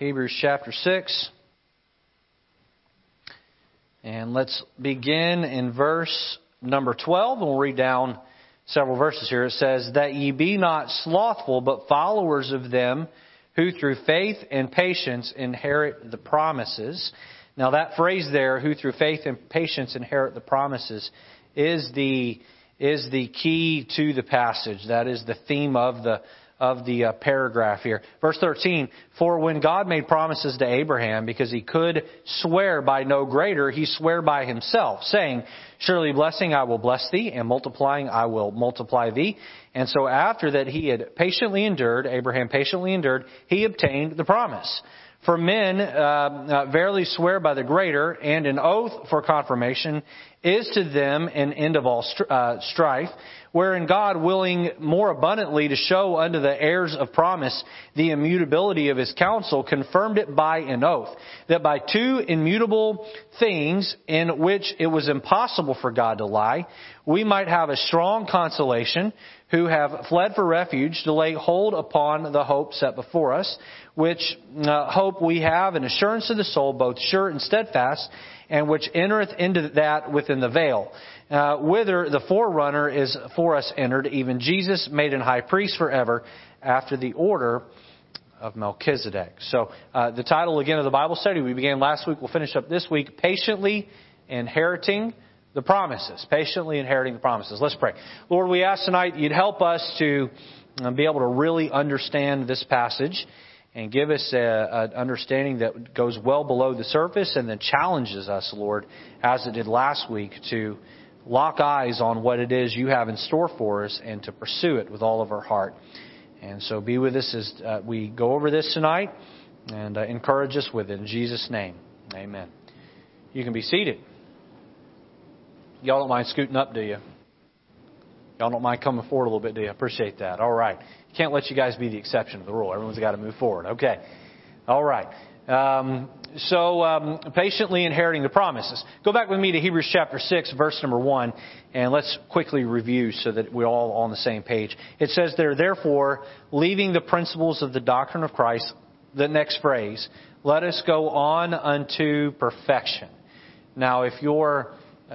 Hebrews chapter 6. And let's begin in verse number 12, and we'll read down several verses here. It says, That ye be not slothful, but followers of them who through faith and patience inherit the promises. Now, that phrase there, who through faith and patience inherit the promises, is the, is the key to the passage. That is the theme of the, of the uh, paragraph here. Verse 13, For when God made promises to Abraham, because he could swear by no greater, he sware by himself, saying, Surely blessing I will bless thee, and multiplying I will multiply thee. And so after that he had patiently endured, Abraham patiently endured, he obtained the promise. For men uh, uh, verily swear by the greater, and an oath for confirmation is to them an end of all uh, strife, wherein God, willing more abundantly to show unto the heirs of promise the immutability of his counsel, confirmed it by an oath, that by two immutable things in which it was impossible for God to lie, we might have a strong consolation who have fled for refuge to lay hold upon the hope set before us, which uh, hope we have an assurance of the soul, both sure and steadfast, and which entereth into that within the veil, uh, whither the forerunner is for us entered, even Jesus made an high priest forever, after the order of Melchizedek. So, uh, the title again of the Bible study we began last week, we'll finish up this week, Patiently Inheriting the Promises. Patiently Inheriting the Promises. Let's pray. Lord, we ask tonight you'd help us to uh, be able to really understand this passage and give us an understanding that goes well below the surface and then challenges us, Lord, as it did last week, to lock eyes on what it is you have in store for us and to pursue it with all of our heart. And so be with us as uh, we go over this tonight and uh, encourage us with it. In Jesus' name, amen. You can be seated. Y'all don't mind scooting up, do you? Y'all don't mind coming forward a little bit, do you? Appreciate that. All right. Can't let you guys be the exception to the rule. Everyone's got to move forward. Okay. All right. Um, so, um, patiently inheriting the promises. Go back with me to Hebrews chapter 6, verse number 1, and let's quickly review so that we're all on the same page. It says there, therefore, leaving the principles of the doctrine of Christ, the next phrase, let us go on unto perfection. Now, if you're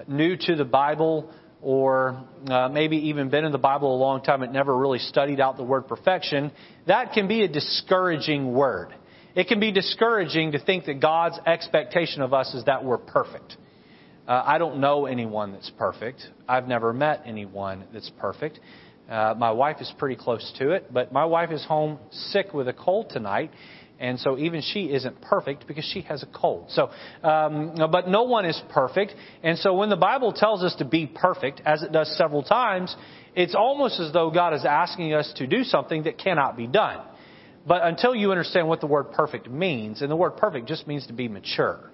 new to the Bible, or uh, maybe even been in the Bible a long time and never really studied out the word perfection, that can be a discouraging word. It can be discouraging to think that God's expectation of us is that we're perfect. Uh, I don't know anyone that's perfect. I've never met anyone that's perfect. Uh, my wife is pretty close to it, but my wife is home sick with a cold tonight, and so even she isn't perfect because she has a cold. So, um, but no one is perfect. And so when the Bible tells us to be perfect, as it does several times, it's almost as though God is asking us to do something that cannot be done. But until you understand what the word perfect means, and the word perfect just means to be mature.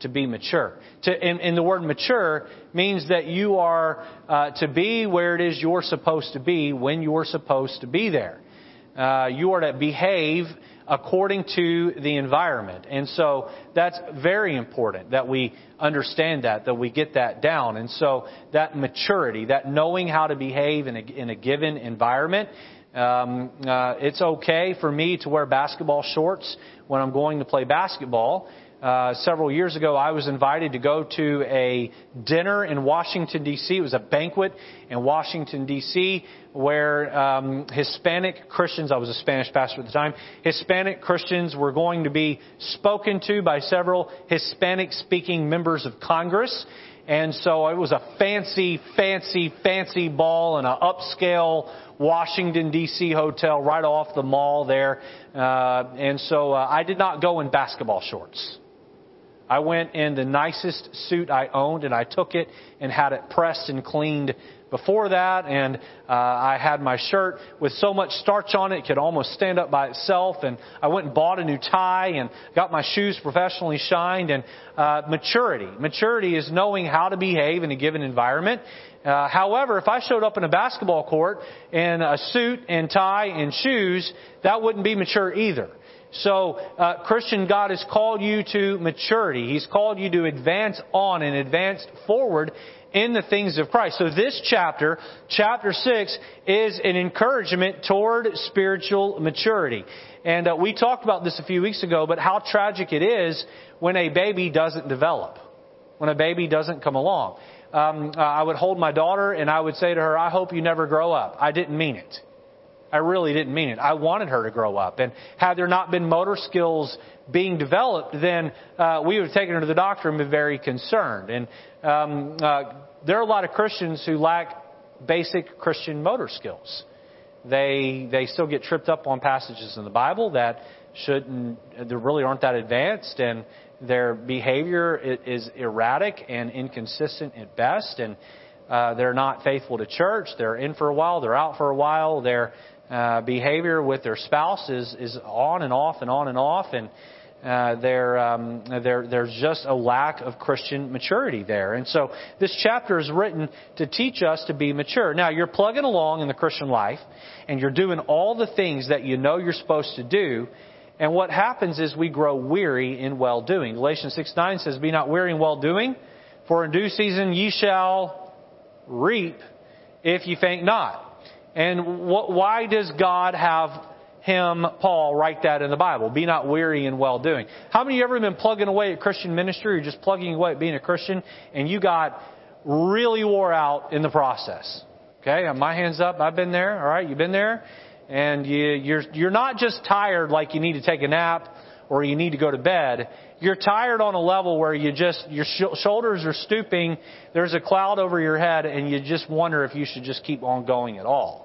To be mature. To, and, and the word mature means that you are uh, to be where it is you're supposed to be when you're supposed to be there. Uh, you are to behave according to the environment. And so that's very important that we understand that, that we get that down. And so that maturity, that knowing how to behave in a, in a given environment, um, uh, it's okay for me to wear basketball shorts when I'm going to play basketball. Uh, several years ago, I was invited to go to a dinner in Washington, D.C. It was a banquet in Washington, D.C., where um, Hispanic Christians, I was a Spanish pastor at the time, Hispanic Christians were going to be spoken to by several Hispanic speaking members of Congress. And so it was a fancy, fancy, fancy ball in an upscale Washington, D.C. hotel right off the mall there. Uh, and so uh, I did not go in basketball shorts. I went in the nicest suit I owned and I took it and had it pressed and cleaned before that. And uh, I had my shirt with so much starch on it, it could almost stand up by itself. And I went and bought a new tie and got my shoes professionally shined. And uh, maturity. Maturity is knowing how to behave in a given environment. Uh, however, if I showed up in a basketball court in a suit and tie and shoes, that wouldn't be mature either. So, uh, Christian, God has called you to maturity. He's called you to advance on and advance forward in the things of Christ. So this chapter, chapter 6, is an encouragement toward spiritual maturity. And uh, we talked about this a few weeks ago, but how tragic it is when a baby doesn't develop, when a baby doesn't come along. Um, uh, I would hold my daughter and I would say to her, I hope you never grow up. I didn't mean it. I really didn't mean it. I wanted her to grow up. And had there not been motor skills being developed, then uh, we would have taken her to the doctor and been very concerned. And um, uh, there are a lot of Christians who lack basic Christian motor skills. They they still get tripped up on passages in the Bible that shouldn't, they really aren't that advanced, and their behavior is erratic and inconsistent at best, and uh, they're not faithful to church. They're in for a while, they're out for a while. They're uh, behavior with their spouse is, is on and off and on and off, and uh, there, um, there, there's just a lack of Christian maturity there. And so this chapter is written to teach us to be mature. Now, you're plugging along in the Christian life, and you're doing all the things that you know you're supposed to do, and what happens is we grow weary in well doing. Galatians 6 9 says, Be not weary in well doing, for in due season ye shall reap if ye faint not. And why does God have him, Paul, write that in the Bible? Be not weary in well doing. How many of you ever been plugging away at Christian ministry or just plugging away at being a Christian and you got really wore out in the process? Okay, my hands up. I've been there. All right, you've been there, and you, you're you're not just tired like you need to take a nap or you need to go to bed. You're tired on a level where you just your sh- shoulders are stooping. There's a cloud over your head, and you just wonder if you should just keep on going at all.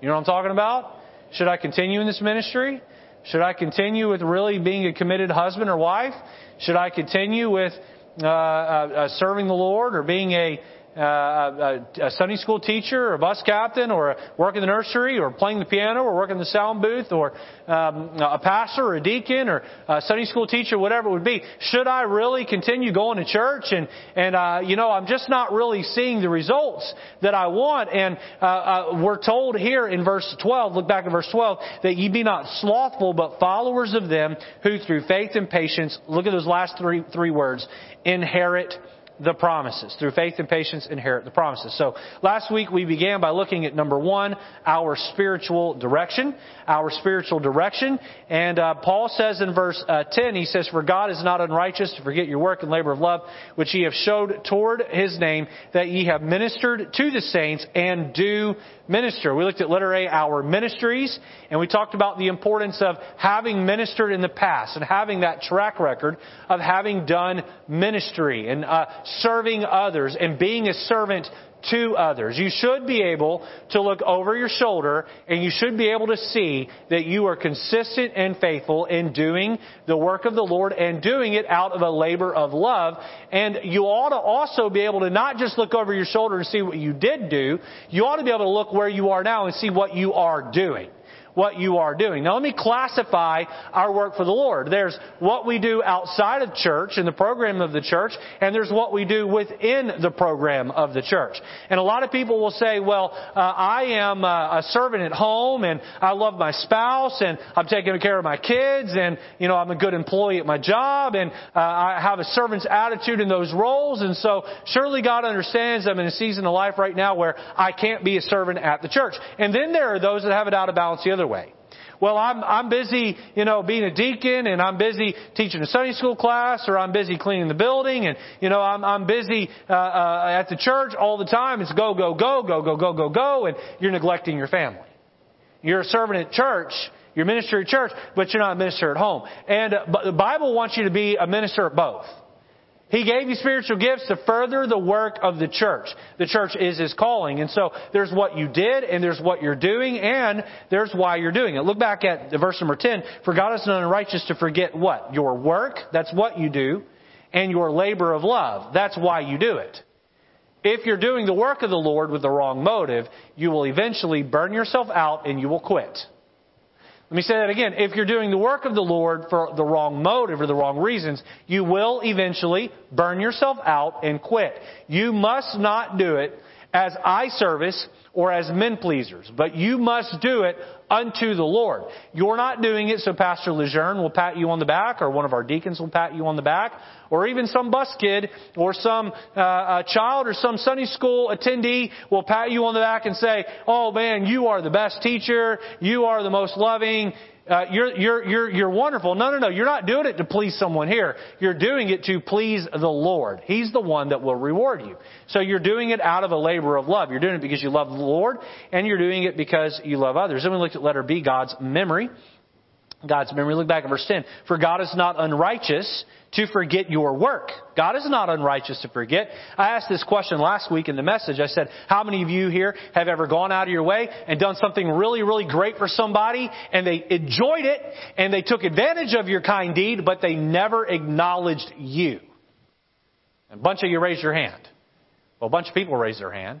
You know what I'm talking about? Should I continue in this ministry? Should I continue with really being a committed husband or wife? Should I continue with uh, uh, uh serving the Lord or being a uh, a, a Sunday school teacher or a bus captain or working in the nursery or playing the piano or working in the sound booth or um, a pastor or a deacon or a Sunday school teacher, whatever it would be. Should I really continue going to church and, and uh, you know, I'm just not really seeing the results that I want. And uh, uh, we're told here in verse 12, look back at verse 12, that ye be not slothful but followers of them who through faith and patience, look at those last three, three words, inherit the promises. Through faith and patience, inherit the promises. So last week we began by looking at number one, our spiritual direction. Our spiritual direction. And uh, Paul says in verse uh, 10, he says, For God is not unrighteous to forget your work and labor of love, which ye have showed toward his name, that ye have ministered to the saints and do minister. We looked at letter A, our ministries, and we talked about the importance of having ministered in the past and having that track record of having done ministry and uh, serving others and being a servant to others. You should be able to look over your shoulder and you should be able to see that you are consistent and faithful in doing the work of the Lord and doing it out of a labor of love. And you ought to also be able to not just look over your shoulder and see what you did do, you ought to be able to look where you are now and see what you are doing what you are doing. Now let me classify our work for the Lord. There's what we do outside of church in the program of the church, and there's what we do within the program of the church. And a lot of people will say, well, uh, I am a servant at home, and I love my spouse, and I'm taking care of my kids, and, you know, I'm a good employee at my job, and uh, I have a servant's attitude in those roles, and so surely God understands I'm in a season of life right now where I can't be a servant at the church. And then there are those that have it out of balance the other other way. Well, I'm, I'm busy, you know, being a deacon and I'm busy teaching a Sunday school class or I'm busy cleaning the building and, you know, I'm, I'm busy, uh, uh, at the church all the time. It's go, go, go, go, go, go, go, go, and you're neglecting your family. You're a servant at church, you're a minister at church, but you're not a minister at home. And uh, the Bible wants you to be a minister at both. He gave you spiritual gifts to further the work of the church. The church is His calling. And so there's what you did, and there's what you're doing, and there's why you're doing it. Look back at verse number 10. For God is not unrighteous to forget what? Your work, that's what you do, and your labor of love. That's why you do it. If you're doing the work of the Lord with the wrong motive, you will eventually burn yourself out and you will quit. Let me say that again. If you're doing the work of the Lord for the wrong motive or the wrong reasons, you will eventually burn yourself out and quit. You must not do it as eye service or as men pleasers, but you must do it unto the Lord. You're not doing it so Pastor Lejeune will pat you on the back or one of our deacons will pat you on the back or even some bus kid or some uh, uh, child or some Sunday school attendee will pat you on the back and say, oh man, you are the best teacher. You are the most loving uh, you're, you're, you're, you're wonderful. No, no, no. You're not doing it to please someone here. You're doing it to please the Lord. He's the one that will reward you. So you're doing it out of a labor of love. You're doing it because you love the Lord, and you're doing it because you love others. Then we looked at letter B, God's memory. God's memory. Look back at verse 10. For God is not unrighteous to forget your work. God is not unrighteous to forget. I asked this question last week in the message. I said, how many of you here have ever gone out of your way and done something really, really great for somebody and they enjoyed it and they took advantage of your kind deed, but they never acknowledged you? A bunch of you raised your hand. Well, a bunch of people raised their hand.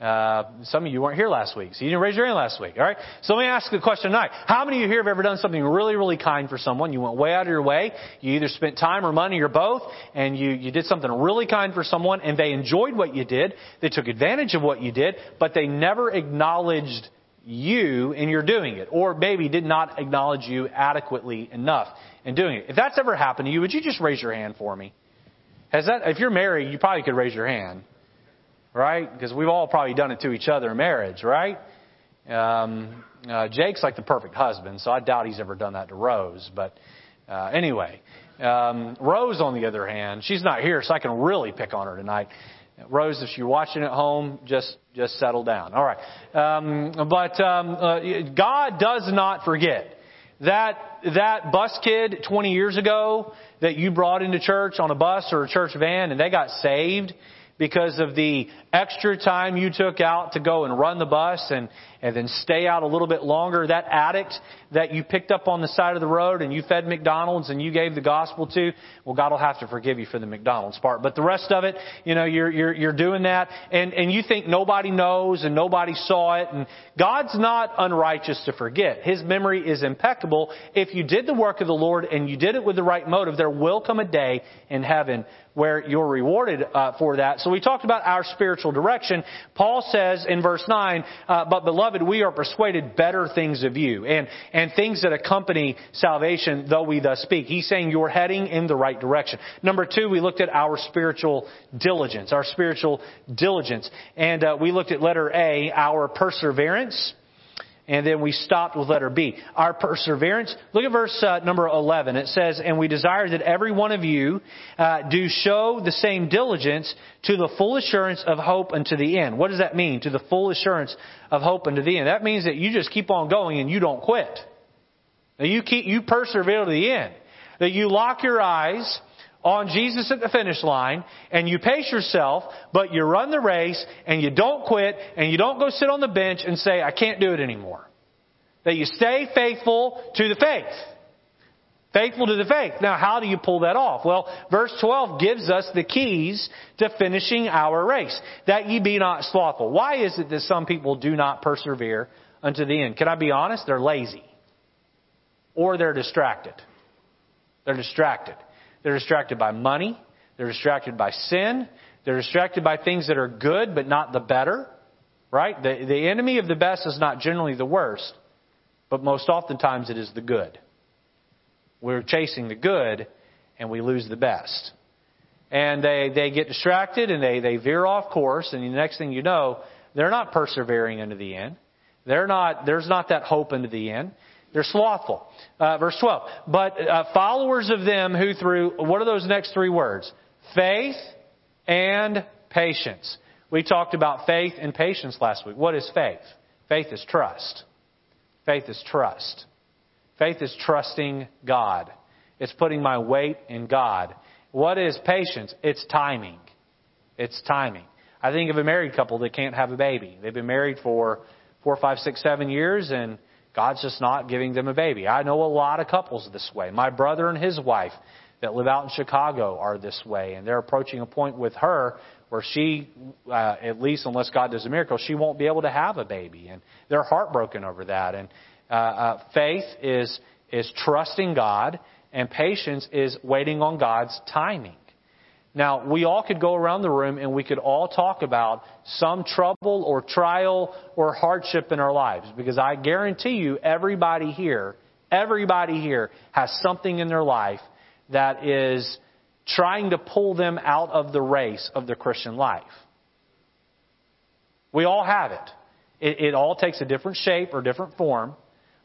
Uh, some of you weren't here last week, so you didn't raise your hand last week. All right. So let me ask the question tonight: How many of you here have ever done something really, really kind for someone? You went way out of your way. You either spent time or money or both, and you you did something really kind for someone, and they enjoyed what you did. They took advantage of what you did, but they never acknowledged you in your doing it, or maybe did not acknowledge you adequately enough in doing it. If that's ever happened to you, would you just raise your hand for me? Has that? If you're married, you probably could raise your hand right? Because we've all probably done it to each other in marriage, right? Um, uh, Jake's like the perfect husband, so I doubt he's ever done that to Rose. But uh, anyway, um, Rose, on the other hand, she's not here, so I can really pick on her tonight. Rose, if you're watching at home, just just settle down. All right, um, but um, uh, God does not forget that that bus kid 20 years ago that you brought into church on a bus or a church van, and they got saved because of the extra time you took out to go and run the bus and, and then stay out a little bit longer. That addict that you picked up on the side of the road and you fed McDonald's and you gave the gospel to, well, God will have to forgive you for the McDonald's part. But the rest of it, you know, you're, you're, you're doing that and, and you think nobody knows and nobody saw it. And God's not unrighteous to forget. His memory is impeccable. If you did the work of the Lord and you did it with the right motive, there will come a day in heaven where you're rewarded uh, for that. So we talked about our spiritual direction. Paul says in verse 9, uh, but beloved, we are persuaded better things of you and, and things that accompany salvation, though we thus speak. He's saying you're heading in the right direction. Number two, we looked at our spiritual diligence, our spiritual diligence. And uh, we looked at letter A, our perseverance. And then we stopped with letter B. Our perseverance. Look at verse uh, number 11. It says, And we desire that every one of you uh, do show the same diligence to the full assurance of hope unto the end. What does that mean? To the full assurance of hope unto the end. That means that you just keep on going and you don't quit. That you keep, you persevere to the end. That you lock your eyes on Jesus at the finish line and you pace yourself, but you run the race and you don't quit and you don't go sit on the bench and say, I can't do it anymore. That you stay faithful to the faith. Faithful to the faith. Now, how do you pull that off? Well, verse 12 gives us the keys to finishing our race. That ye be not slothful. Why is it that some people do not persevere unto the end? Can I be honest? They're lazy. Or they're distracted. They're distracted. They're distracted by money. They're distracted by sin. They're distracted by things that are good but not the better. Right? The, the enemy of the best is not generally the worst, but most oftentimes it is the good. We're chasing the good and we lose the best. And they, they get distracted and they, they veer off course and the next thing you know, they're not persevering into the end. They're not, there's not that hope into the end. They're slothful. Uh, verse 12. But uh, followers of them who through, what are those next three words? Faith and patience. We talked about faith and patience last week. What is faith? Faith is trust. Faith is trust. Faith is trusting God. It's putting my weight in God. What is patience? It's timing. It's timing. I think of a married couple that can't have a baby. They've been married for four, five, six, seven years, and God's just not giving them a baby. I know a lot of couples this way. My brother and his wife that live out in Chicago are this way, and they're approaching a point with her where she, uh, at least unless God does a miracle, she won't be able to have a baby, and they're heartbroken over that. And uh, uh, faith is is trusting God, and patience is waiting on God's timing. Now, we all could go around the room and we could all talk about some trouble or trial or hardship in our lives because I guarantee you everybody here, everybody here has something in their life that is trying to pull them out of the race of the Christian life. We all have it. It, it all takes a different shape or different form,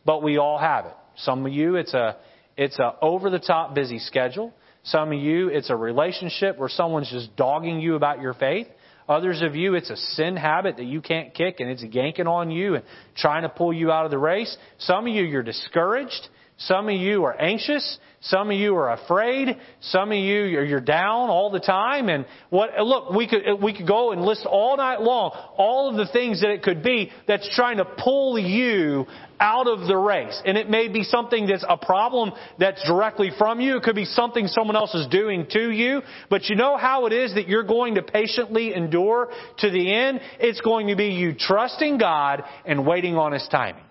but we all have it. Some of you, it's a, it's a over the top busy schedule. Some of you, it's a relationship where someone's just dogging you about your faith. Others of you, it's a sin habit that you can't kick and it's yanking on you and trying to pull you out of the race. Some of you, you're discouraged. Some of you are anxious. Some of you are afraid. Some of you you're down all the time. And what? Look, we could we could go and list all night long all of the things that it could be that's trying to pull you out of the race. And it may be something that's a problem that's directly from you. It could be something someone else is doing to you. But you know how it is that you're going to patiently endure to the end? It's going to be you trusting God and waiting on His timing.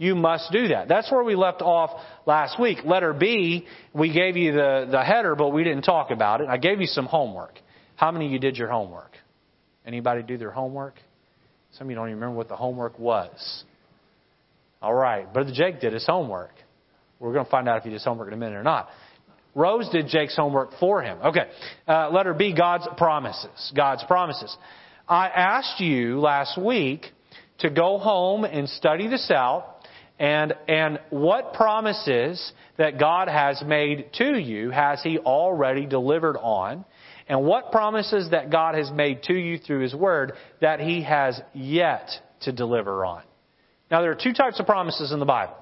You must do that. That's where we left off last week. Letter B, we gave you the, the header, but we didn't talk about it. I gave you some homework. How many of you did your homework? Anybody do their homework? Some of you don't even remember what the homework was. All right. Brother Jake did his homework. We're going to find out if he did his homework in a minute or not. Rose did Jake's homework for him. Okay. Uh, letter B, God's promises. God's promises. I asked you last week to go home and study this out and, and what promises that God has made to you has He already delivered on? And what promises that God has made to you through His Word that He has yet to deliver on? Now, there are two types of promises in the Bible.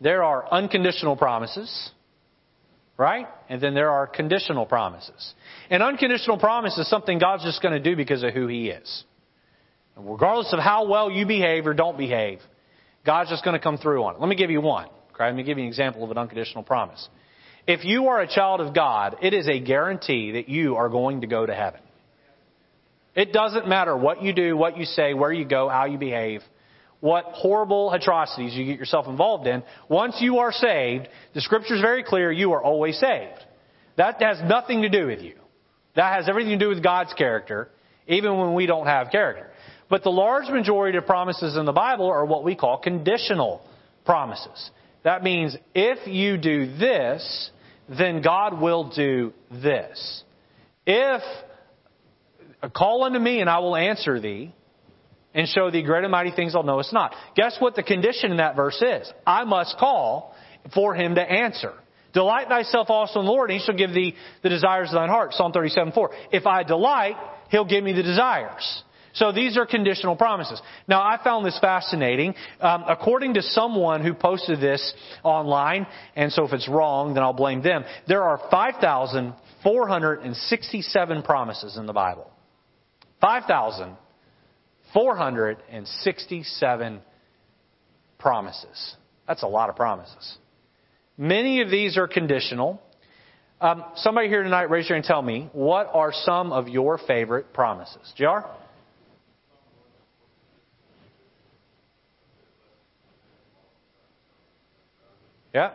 There are unconditional promises, right? And then there are conditional promises. An unconditional promise is something God's just going to do because of who He is. And regardless of how well you behave or don't behave, God's just going to come through on it. Let me give you one. Okay? Let me give you an example of an unconditional promise. If you are a child of God, it is a guarantee that you are going to go to heaven. It doesn't matter what you do, what you say, where you go, how you behave, what horrible atrocities you get yourself involved in. Once you are saved, the scripture is very clear, you are always saved. That has nothing to do with you. That has everything to do with God's character, even when we don't have character. But the large majority of promises in the Bible are what we call conditional promises. That means if you do this, then God will do this. If call unto me and I will answer thee and show thee great and mighty things I'll know it's not. Guess what the condition in that verse is? I must call for him to answer. Delight thyself also in the Lord, and he shall give thee the desires of thine heart. Psalm 37, 4. If I delight, he'll give me the desires. So these are conditional promises. Now, I found this fascinating. Um, according to someone who posted this online, and so if it's wrong, then I'll blame them. There are 5,467 promises in the Bible. 5,467 promises. That's a lot of promises. Many of these are conditional. Um, somebody here tonight, raise your hand and tell me, what are some of your favorite promises? JR? Yeah.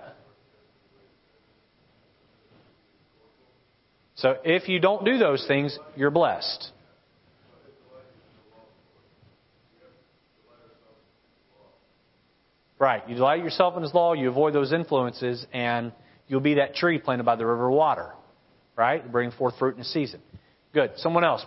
So if you don't do those things, you're blessed. Right. You delight yourself in His law, you avoid those influences, and you'll be that tree planted by the river water. Right? Bring forth fruit in the season. Good. Someone else.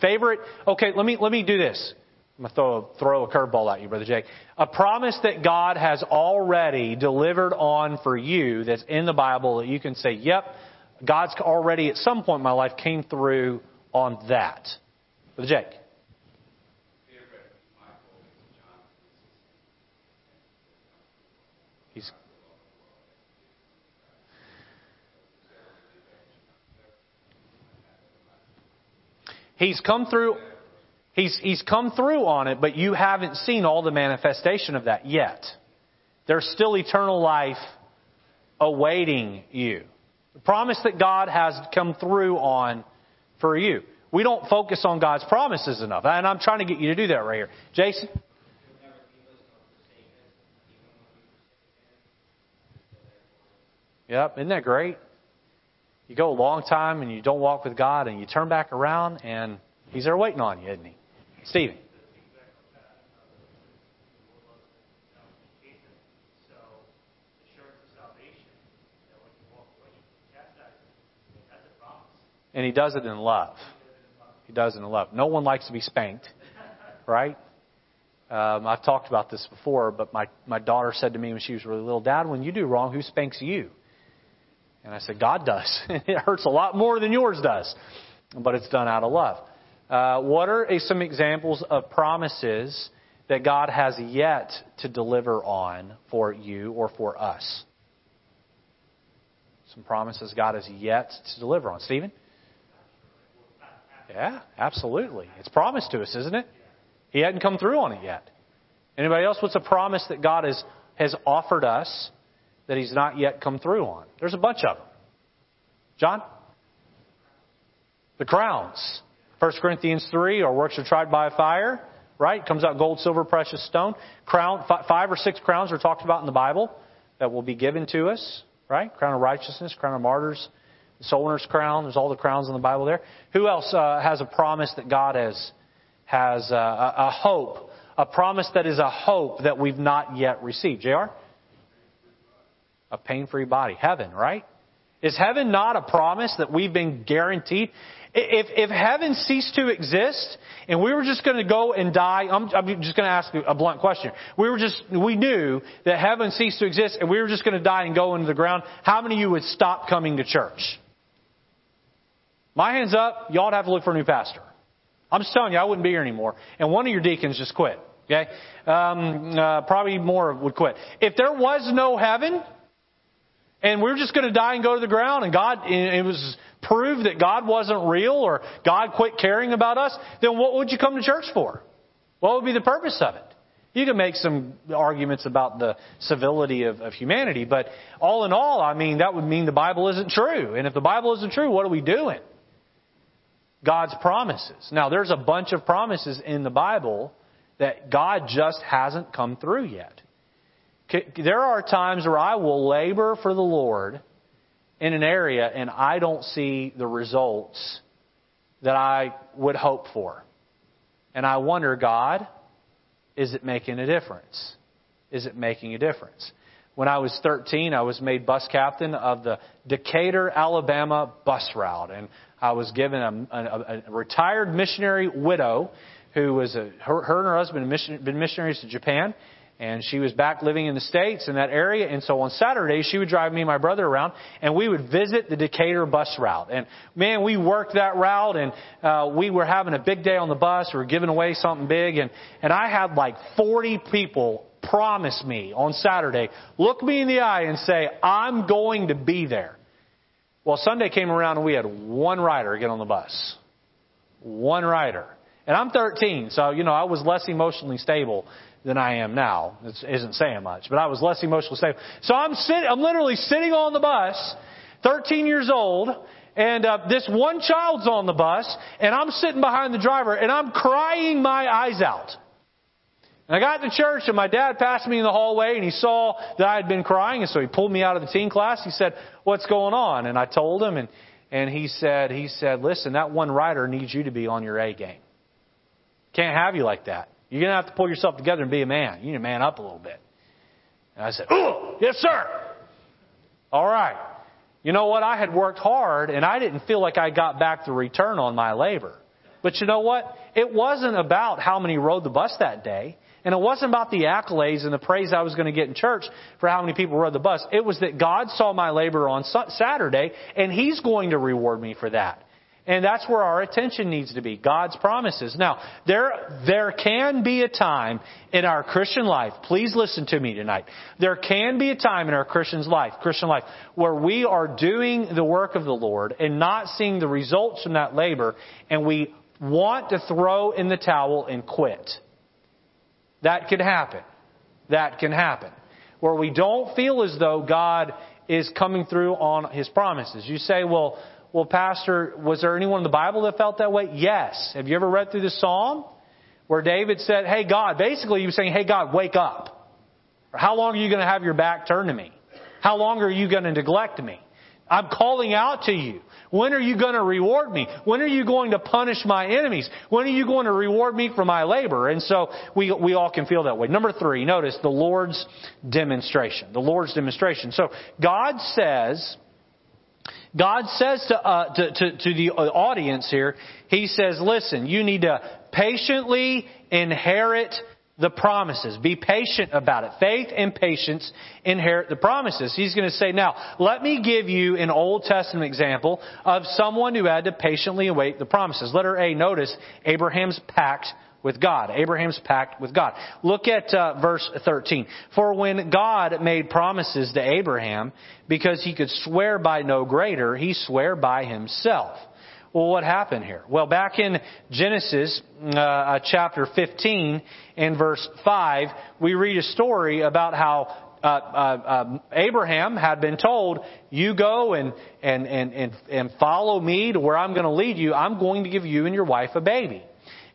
Favorite? Okay, let me, let me do this. I'm going to throw, throw a curveball at you, Brother Jake. A promise that God has already delivered on for you that's in the Bible that you can say, yep, God's already at some point in my life came through on that. Brother Jake. He's He's come through He's, he's come through on it, but you haven't seen all the manifestation of that yet. There's still eternal life awaiting you. The promise that God has come through on for you. We don't focus on God's promises enough. And I'm trying to get you to do that right here. Jason? Yep, isn't that great? you go a long time and you don't walk with God and you turn back around and He's there waiting on you, isn't He? Stephen. And he does it in love. He does it in love. No one likes to be spanked, right? Um, I've talked about this before, but my, my daughter said to me when she was really little, Dad, when you do wrong, who spanks you? And I said, God does. it hurts a lot more than yours does, but it's done out of love. Uh, what are some examples of promises that God has yet to deliver on for you or for us? Some promises God has yet to deliver on. Stephen? Yeah, absolutely. It's promised to us, isn't it? He hadn't come through on it yet. Anybody else? What's a promise that God has, has offered us that He's not yet come through on? There's a bunch of them. John? The crowns. 1 Corinthians 3, our works are tried by fire, right? Comes out gold, silver, precious stone. Crown, five or six crowns are talked about in the Bible that will be given to us, right? Crown of righteousness, crown of martyrs, the soul crown. There's all the crowns in the Bible there. Who else uh, has a promise that God has has uh, a, a hope, a promise that is a hope that we've not yet received? Jr. A pain-free body, heaven, right? Is heaven not a promise that we've been guaranteed? If, if heaven ceased to exist and we were just going to go and die, I'm, I'm just going to ask a blunt question. We were just, we knew that heaven ceased to exist and we were just going to die and go into the ground. How many of you would stop coming to church? My hand's up. Y'all would have to look for a new pastor. I'm just telling you, I wouldn't be here anymore. And one of your deacons just quit. Okay? Um, uh, probably more would quit. If there was no heaven, and we are just going to die and go to the ground, and God, it was proved that God wasn't real, or God quit caring about us, then what would you come to church for? What would be the purpose of it? You can make some arguments about the civility of, of humanity, but all in all, I mean, that would mean the Bible isn't true. And if the Bible isn't true, what are we doing? God's promises. Now, there's a bunch of promises in the Bible that God just hasn't come through yet. There are times where I will labor for the Lord in an area and I don't see the results that I would hope for. And I wonder, God, is it making a difference? Is it making a difference? When I was 13, I was made bus captain of the Decatur, Alabama bus route. And I was given a, a, a retired missionary widow who was a, her, her and her husband had been missionaries to Japan, and she was back living in the States in that area. And so on Saturday, she would drive me and my brother around, and we would visit the Decatur bus route. And man, we worked that route, and uh, we were having a big day on the bus. We were giving away something big, and and I had like 40 people promise me on Saturday, look me in the eye and say, I'm going to be there. Well, Sunday came around and we had one rider get on the bus. One rider. And I'm 13, so, you know, I was less emotionally stable than I am now. It isn't saying much, but I was less emotionally stable. So I'm sitting, I'm literally sitting on the bus, 13 years old, and uh, this one child's on the bus, and I'm sitting behind the driver, and I'm crying my eyes out. And I got to church and my dad passed me in the hallway and he saw that I had been crying and so he pulled me out of the teen class. He said, what's going on? And I told him and, and he said, he said, listen, that one rider needs you to be on your A game. Can't have you like that. You're going to have to pull yourself together and be a man. You need to man up a little bit. And I said, oh, yes sir. All right. You know what? I had worked hard and I didn't feel like I got back the return on my labor. But you know what? It wasn't about how many rode the bus that day. And it wasn't about the accolades and the praise I was going to get in church for how many people rode the bus. It was that God saw my labor on Saturday and He's going to reward me for that. And that's where our attention needs to be. God's promises. Now, there, there can be a time in our Christian life, please listen to me tonight. There can be a time in our Christian's life, Christian life, where we are doing the work of the Lord and not seeing the results from that labor and we want to throw in the towel and quit. That can happen. That can happen. Where we don't feel as though God is coming through on His promises. You say, well, well, Pastor, was there anyone in the Bible that felt that way? Yes. Have you ever read through the Psalm where David said, Hey God, basically he was saying, Hey God, wake up. How long are you going to have your back turned to me? How long are you going to neglect me? I'm calling out to you. When are you going to reward me? When are you going to punish my enemies? When are you going to reward me for my labor? And so we, we all can feel that way. Number three, notice the Lord's demonstration. The Lord's demonstration. So God says, God says to, uh, to, to, to the audience here, He says, listen, you need to patiently inherit the promises. Be patient about it. Faith and patience inherit the promises. He's going to say, now, let me give you an Old Testament example of someone who had to patiently await the promises. Letter A, notice Abraham's pact with God. Abraham's pact with God. Look at uh, verse 13. For when God made promises to Abraham, because he could swear by no greater, he swore by himself. Well, what happened here? Well, back in Genesis uh, uh chapter 15 and verse 5, we read a story about how uh, uh, um, Abraham had been told, "You go and and and and, and follow me to where I'm going to lead you. I'm going to give you and your wife a baby."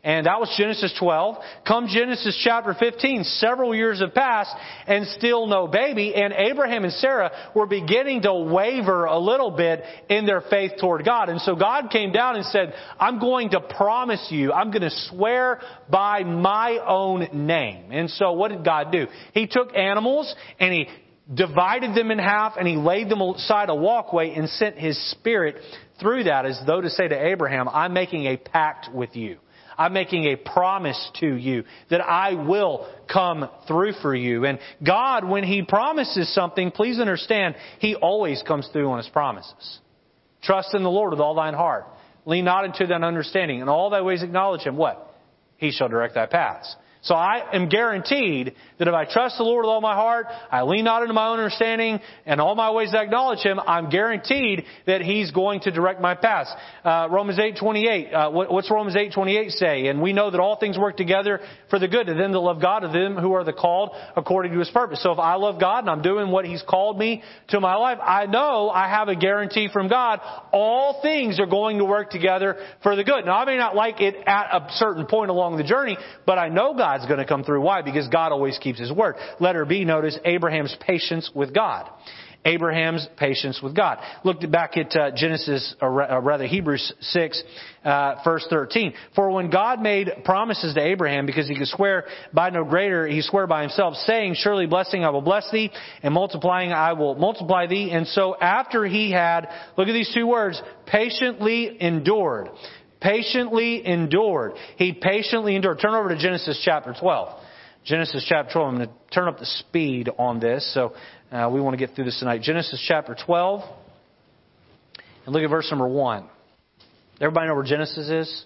And that was Genesis 12. Come Genesis chapter 15, several years have passed and still no baby. And Abraham and Sarah were beginning to waver a little bit in their faith toward God. And so God came down and said, I'm going to promise you, I'm going to swear by my own name. And so what did God do? He took animals and he divided them in half and he laid them aside a walkway and sent his spirit through that as though to say to Abraham, I'm making a pact with you. I'm making a promise to you that I will come through for you. And God, when He promises something, please understand, He always comes through on His promises. Trust in the Lord with all thine heart. Lean not into thine understanding. In all thy ways acknowledge Him. What? He shall direct thy paths. So I am guaranteed that if I trust the Lord with all my heart, I lean not into my own understanding, and all my ways I acknowledge Him, I'm guaranteed that He's going to direct my paths. Uh, Romans 8:28. Uh, what, what's Romans 8:28 say? And we know that all things work together for the good to them that love God, to them who are the called according to His purpose. So if I love God and I'm doing what He's called me to my life, I know I have a guarantee from God. All things are going to work together for the good. Now I may not like it at a certain point along the journey, but I know God God's going to come through. Why? Because God always keeps His word. Letter B, notice Abraham's patience with God. Abraham's patience with God. Look back at uh, Genesis, or uh, rather Hebrews 6, uh, verse 13. For when God made promises to Abraham, because he could swear by no greater, he swore by himself, saying, Surely blessing I will bless thee, and multiplying I will multiply thee. And so after he had, look at these two words, patiently endured patiently endured. He patiently endured. Turn over to Genesis chapter 12. Genesis chapter 12. I'm going to turn up the speed on this, so uh, we want to get through this tonight. Genesis chapter 12. And look at verse number 1. Everybody know where Genesis is?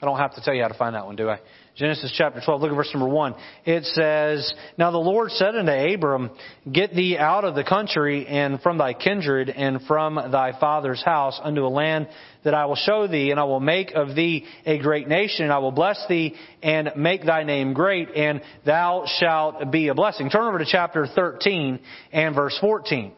I don't have to tell you how to find that one, do I? Genesis chapter 12, look at verse number 1. It says, Now the Lord said unto Abram, Get thee out of the country and from thy kindred and from thy father's house unto a land that I will show thee, and I will make of thee a great nation, and I will bless thee and make thy name great, and thou shalt be a blessing. Turn over to chapter 13 and verse 14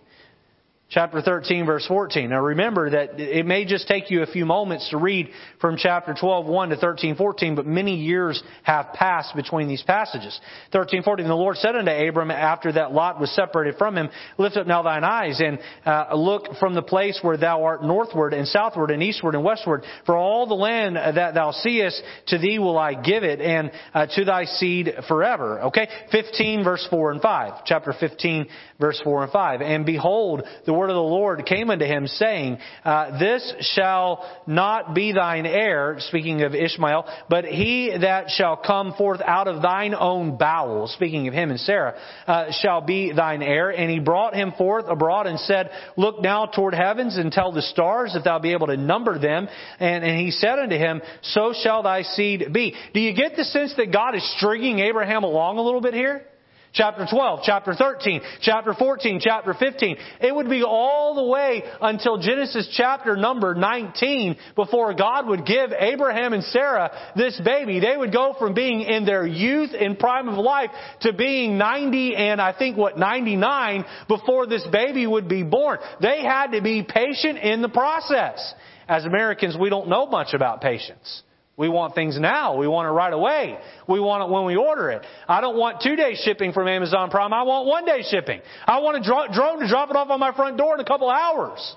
chapter 13 verse 14. Now remember that it may just take you a few moments to read from chapter 12, 1 to 13, 14, but many years have passed between these passages. 13, 14, the Lord said unto Abram after that Lot was separated from him, lift up now thine eyes and uh, look from the place where thou art northward and southward and eastward and westward. For all the land that thou seest, to thee will I give it and uh, to thy seed forever. Okay? 15 verse 4 and 5. Chapter 15 verse 4 and 5. And behold, the word of the Lord came unto him, saying, uh, This shall not be thine heir, speaking of Ishmael, but he that shall come forth out of thine own bowels, speaking of him and Sarah, uh, shall be thine heir. And he brought him forth abroad and said, Look now toward heavens and tell the stars, if thou be able to number them. And, and he said unto him, So shall thy seed be. Do you get the sense that God is stringing Abraham along a little bit here? Chapter 12, chapter 13, chapter 14, chapter 15. It would be all the way until Genesis chapter number 19 before God would give Abraham and Sarah this baby. They would go from being in their youth and prime of life to being 90 and I think what 99 before this baby would be born. They had to be patient in the process. As Americans, we don't know much about patience. We want things now. We want it right away. We want it when we order it. I don't want two day shipping from Amazon Prime. I want one day shipping. I want a drone to drop it off on my front door in a couple hours.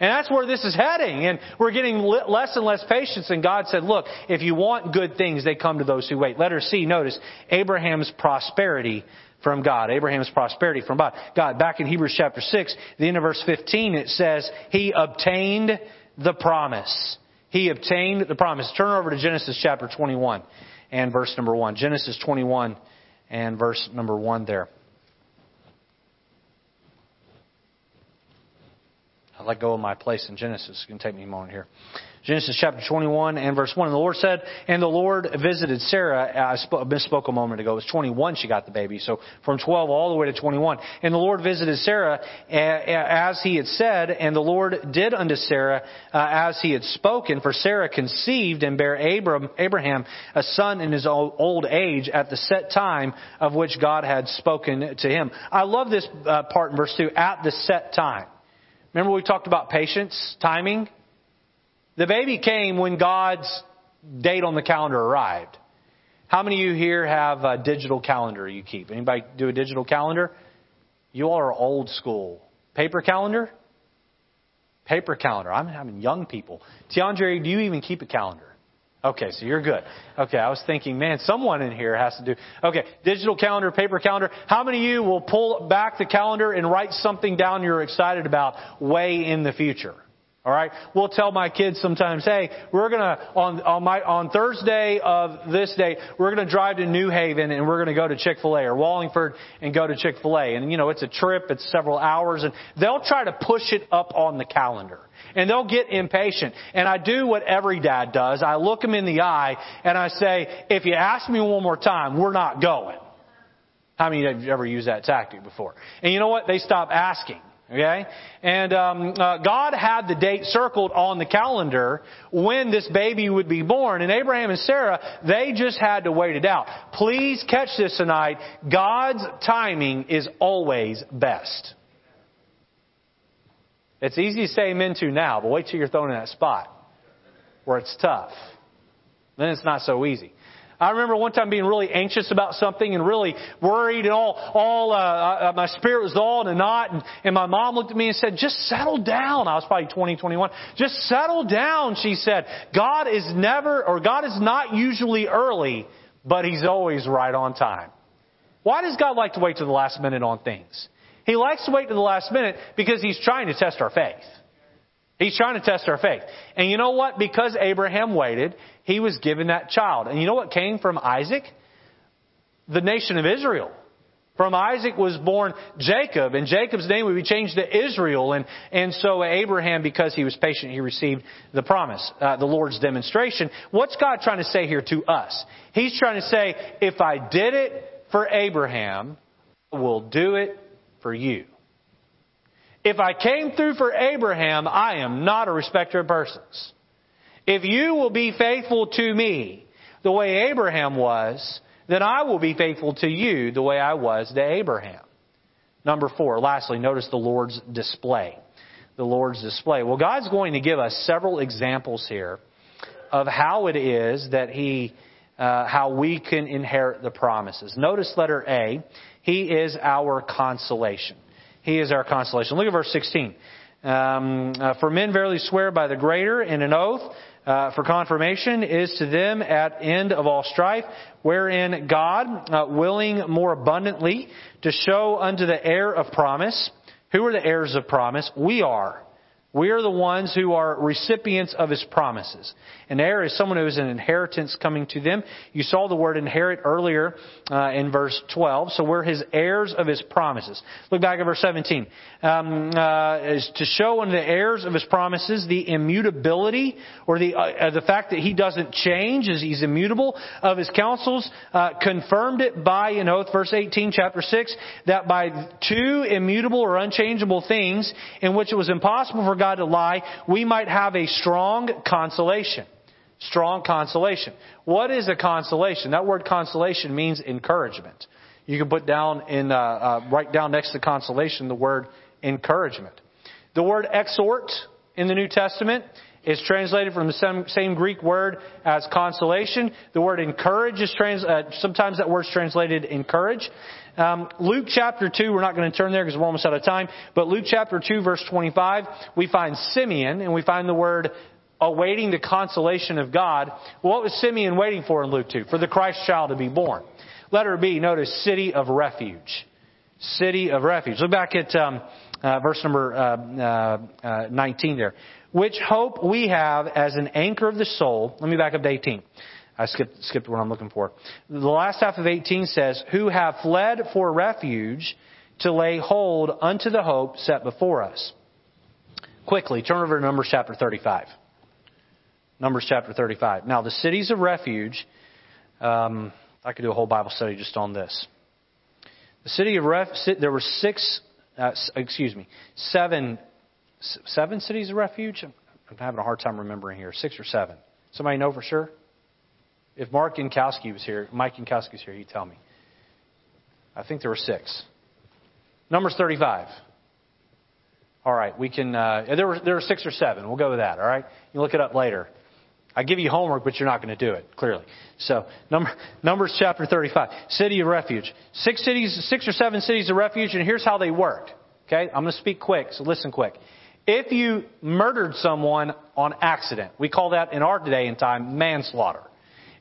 And that's where this is heading. And we're getting less and less patience. And God said, look, if you want good things, they come to those who wait. Letter C, notice Abraham's prosperity from God. Abraham's prosperity from God. God, back in Hebrews chapter 6, the end of verse 15, it says, He obtained the promise. He obtained the promise. Turn over to Genesis chapter 21 and verse number 1. Genesis 21 and verse number 1 there. I let go of my place in Genesis. It's going to take me a moment here. Genesis chapter 21 and verse 1. And the Lord said, and the Lord visited Sarah. I misspoke a moment ago. It was 21 she got the baby. So from 12 all the way to 21. And the Lord visited Sarah as he had said, and the Lord did unto Sarah uh, as he had spoken. For Sarah conceived and bare Abraham a son in his old age at the set time of which God had spoken to him. I love this uh, part in verse 2, at the set time. Remember we talked about patience, timing? The baby came when God's date on the calendar arrived. How many of you here have a digital calendar you keep? Anybody do a digital calendar? You all are old school. Paper calendar? Paper calendar. I'm having young people. Tiandre, do you even keep a calendar? Okay, so you're good. Okay, I was thinking, man, someone in here has to do. Okay, digital calendar, paper calendar. How many of you will pull back the calendar and write something down you're excited about way in the future? All right. We'll tell my kids sometimes, hey, we're gonna on on my on Thursday of this day, we're gonna drive to New Haven and we're gonna go to Chick Fil A or Wallingford and go to Chick Fil A. And you know, it's a trip, it's several hours, and they'll try to push it up on the calendar. And they'll get impatient. And I do what every dad does. I look them in the eye and I say, if you ask me one more time, we're not going. How many of you have ever used that tactic before? And you know what? They stop asking. Okay? And um, uh, God had the date circled on the calendar when this baby would be born. And Abraham and Sarah, they just had to wait it out. Please catch this tonight. God's timing is always best. It's easy to say amen to now, but wait till you're thrown in that spot where it's tough. Then it's not so easy. I remember one time being really anxious about something and really worried and all, all, uh, my spirit was all in a knot and, and my mom looked at me and said, just settle down. I was probably 20, 21. Just settle down, she said. God is never, or God is not usually early, but He's always right on time. Why does God like to wait to the last minute on things? He likes to wait to the last minute because He's trying to test our faith. He's trying to test our faith. And you know what? Because Abraham waited, he was given that child. And you know what came from Isaac? The nation of Israel. From Isaac was born Jacob, and Jacob's name would be changed to Israel. And, and so Abraham, because he was patient, he received the promise, uh, the Lord's demonstration. What's God trying to say here to us? He's trying to say, if I did it for Abraham, I will do it for you. If I came through for Abraham, I am not a respecter of persons. If you will be faithful to me the way Abraham was, then I will be faithful to you the way I was to Abraham. Number four, lastly, notice the Lord's display. The Lord's display. Well, God's going to give us several examples here of how it is that He, uh, how we can inherit the promises. Notice letter A. He is our consolation. He is our consolation. Look at verse 16. Um, uh, for men verily swear by the greater in an oath, uh, for confirmation is to them at end of all strife, wherein God, uh, willing more abundantly to show unto the heir of promise, who are the heirs of promise? We are. We are the ones who are recipients of His promises. An heir is someone who is an inheritance coming to them. You saw the word inherit earlier uh, in verse 12. So we're His heirs of His promises. Look back at verse 17. Um, uh, is to show unto the heirs of His promises the immutability or the uh, the fact that He doesn't change, as He's immutable of His counsels. Uh, confirmed it by an oath, verse 18, chapter 6, that by two immutable or unchangeable things in which it was impossible for God to lie, we might have a strong consolation. Strong consolation. What is a consolation? That word consolation means encouragement. You can put down in, uh, uh, write down next to consolation the word encouragement. The word exhort in the New Testament is translated from the same, same Greek word as consolation. The word encourage is trans, uh, sometimes that word's translated encourage. Um, Luke chapter 2, we're not going to turn there because we're almost out of time, but Luke chapter 2 verse 25, we find Simeon and we find the word awaiting the consolation of God. What was Simeon waiting for in Luke 2? For the Christ child to be born. Letter B, notice city of refuge. City of refuge. Look back at um, uh, verse number uh, uh, 19 there. Which hope we have as an anchor of the soul. Let me back up to 18. I skipped, skipped what I'm looking for. The last half of 18 says, Who have fled for refuge to lay hold unto the hope set before us. Quickly, turn over to Numbers chapter 35. Numbers chapter 35. Now, the cities of refuge, um, I could do a whole Bible study just on this. The city of refuge, there were six, uh, excuse me, seven, seven cities of refuge. I'm having a hard time remembering here. Six or seven. Somebody know for sure? If Mark Yankowski was here, Mike Yankowski was here, he'd tell me. I think there were six. Numbers 35. All right, we can. Uh, there were there were six or seven. We'll go with that. All right, you look it up later. I give you homework, but you're not going to do it, clearly. So, number, Numbers chapter 35. City of refuge. Six cities, six or seven cities of refuge, and here's how they worked. Okay? I'm going to speak quick, so listen quick. If you murdered someone on accident, we call that in our day and time manslaughter.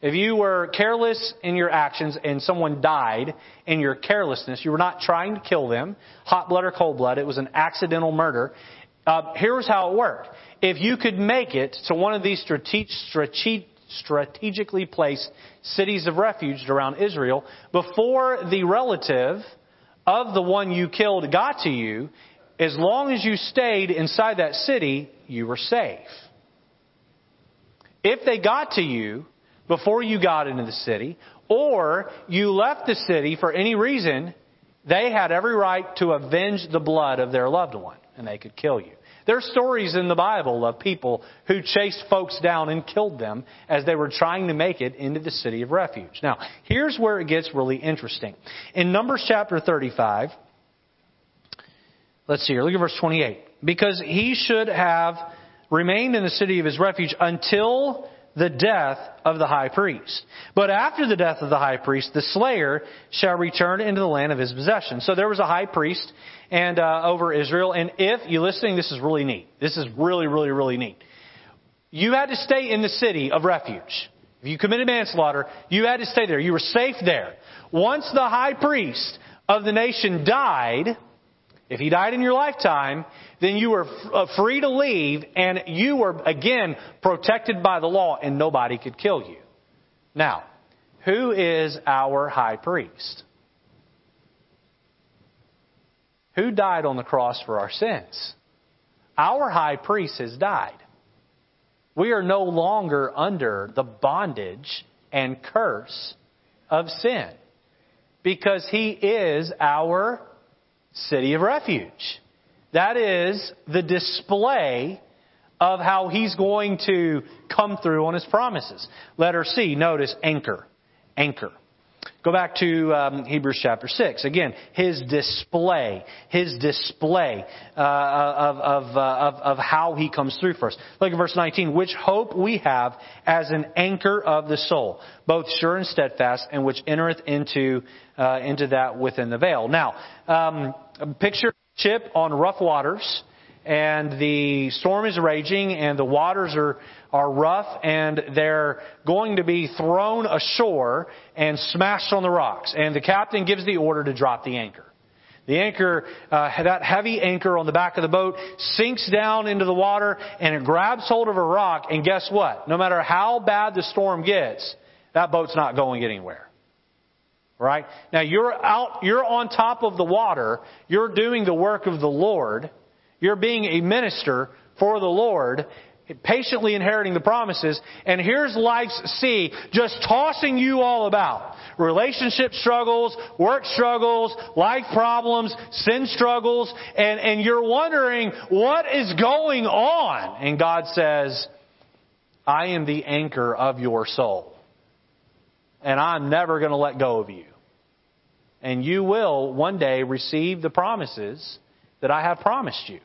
If you were careless in your actions and someone died in your carelessness, you were not trying to kill them, hot blood or cold blood, it was an accidental murder. Uh, here's how it worked if you could make it to one of these strategically placed cities of refuge around Israel before the relative of the one you killed got to you, as long as you stayed inside that city, you were safe. If they got to you before you got into the city, or you left the city for any reason, they had every right to avenge the blood of their loved one, and they could kill you. There's stories in the Bible of people who chased folks down and killed them as they were trying to make it into the city of refuge. Now, here's where it gets really interesting. In Numbers chapter 35, let's see here, look at verse 28. Because he should have remained in the city of his refuge until the death of the high priest. But after the death of the high priest, the slayer shall return into the land of his possession. So there was a high priest and uh, over Israel. And if you're listening, this is really neat. This is really, really, really neat. You had to stay in the city of refuge. If you committed manslaughter, you had to stay there. You were safe there. Once the high priest of the nation died, if he died in your lifetime, then you were uh, free to leave and you were again protected by the law and nobody could kill you. Now, who is our high priest? Who died on the cross for our sins? Our high priest has died. We are no longer under the bondage and curse of sin because he is our city of refuge. That is the display of how he's going to come through on his promises. Letter C, notice anchor. Anchor. Go back to um, Hebrews chapter 6. Again, his display, his display uh, of, of, uh, of, of, how he comes through for us. Look at verse 19. Which hope we have as an anchor of the soul, both sure and steadfast, and which entereth into, uh, into that within the veil. Now, um, picture ship on rough waters and the storm is raging and the waters are, are rough and they're going to be thrown ashore and smashed on the rocks. And the captain gives the order to drop the anchor. The anchor, uh, that heavy anchor on the back of the boat sinks down into the water and it grabs hold of a rock and guess what? No matter how bad the storm gets, that boat's not going anywhere. Right? Now you're out, you're on top of the water, you're doing the work of the Lord, you're being a minister for the Lord, patiently inheriting the promises, and here's life's sea just tossing you all about. Relationship struggles, work struggles, life problems, sin struggles, and, and you're wondering what is going on. And God says, I am the anchor of your soul. And I'm never going to let go of you. And you will one day receive the promises that I have promised you.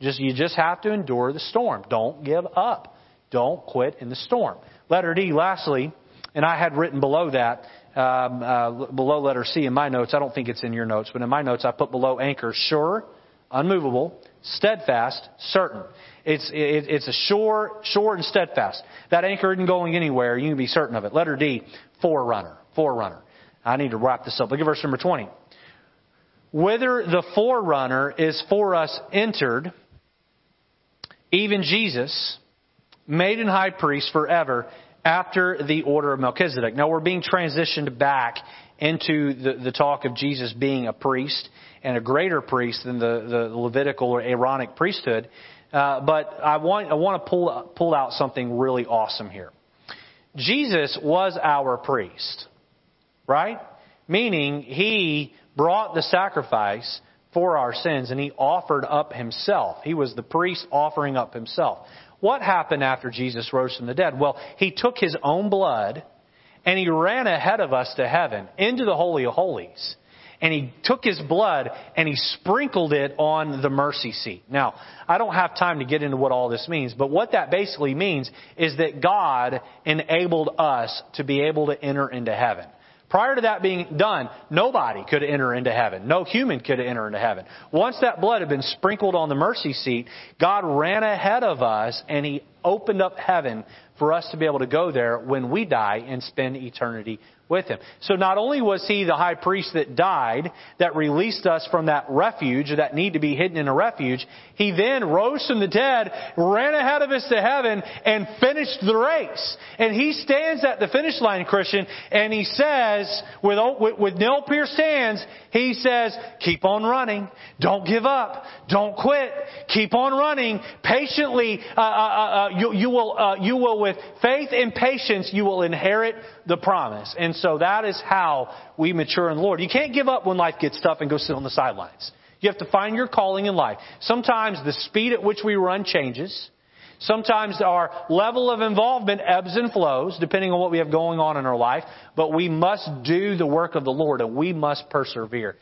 Just you just have to endure the storm. Don't give up. Don't quit in the storm. Letter D, lastly, and I had written below that, um, uh, below letter C in my notes. I don't think it's in your notes, but in my notes I put below anchor sure, unmovable, steadfast, certain. It's, it, it's a sure, sure and steadfast. That anchor isn't going anywhere. You can be certain of it. Letter D, forerunner, forerunner. I need to wrap this up. Look at verse number 20. Whether the forerunner is for us entered, even Jesus, made in high priest forever after the order of Melchizedek. Now we're being transitioned back into the, the talk of Jesus being a priest and a greater priest than the, the Levitical or Aaronic priesthood. Uh, but I want, I want to pull, pull out something really awesome here. Jesus was our priest, right? Meaning he brought the sacrifice for our sins and he offered up himself. He was the priest offering up himself. What happened after Jesus rose from the dead? Well, he took his own blood and he ran ahead of us to heaven into the Holy of Holies. And he took his blood and he sprinkled it on the mercy seat. Now, I don't have time to get into what all this means, but what that basically means is that God enabled us to be able to enter into heaven. Prior to that being done, nobody could enter into heaven. No human could enter into heaven. Once that blood had been sprinkled on the mercy seat, God ran ahead of us and He opened up heaven for us to be able to go there when we die and spend eternity with him. So not only was he the high priest that died, that released us from that refuge, that need to be hidden in a refuge, he then rose from the dead, ran ahead of us to heaven, and finished the race. And he stands at the finish line, Christian, and he says, with, with, with nail-pierced hands, he says, keep on running. Don't give up. Don't quit. Keep on running. Patiently, uh, uh, uh, uh you, you, will, uh, you will with faith and patience, you will inherit the promise. And so that is how we mature in the Lord. You can't give up when life gets tough and go sit on the sidelines. You have to find your calling in life. Sometimes the speed at which we run changes. Sometimes our level of involvement ebbs and flows depending on what we have going on in our life, but we must do the work of the Lord and we must persevere.